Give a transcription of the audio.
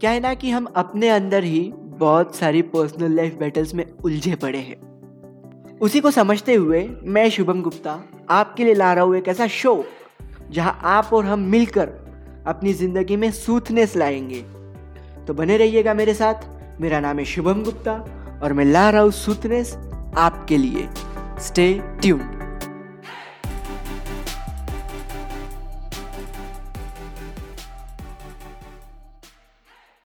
क्या है ना कि हम अपने अंदर ही बहुत सारी पर्सनल लाइफ बैटल्स में उलझे पड़े हैं। उसी को समझते हुए मैं शुभम गुप्ता आपके लिए ला रहा हूँ एक ऐसा शो जहाँ आप और हम मिलकर अपनी ज़िंदगी में सूथनेस लाएँगे। तो बने रहिएगा मेरे साथ। मेरा नाम है शुभम गुप्ता और मैं ला रहा हूँ सूथनेस आपके लिए। Stay tuned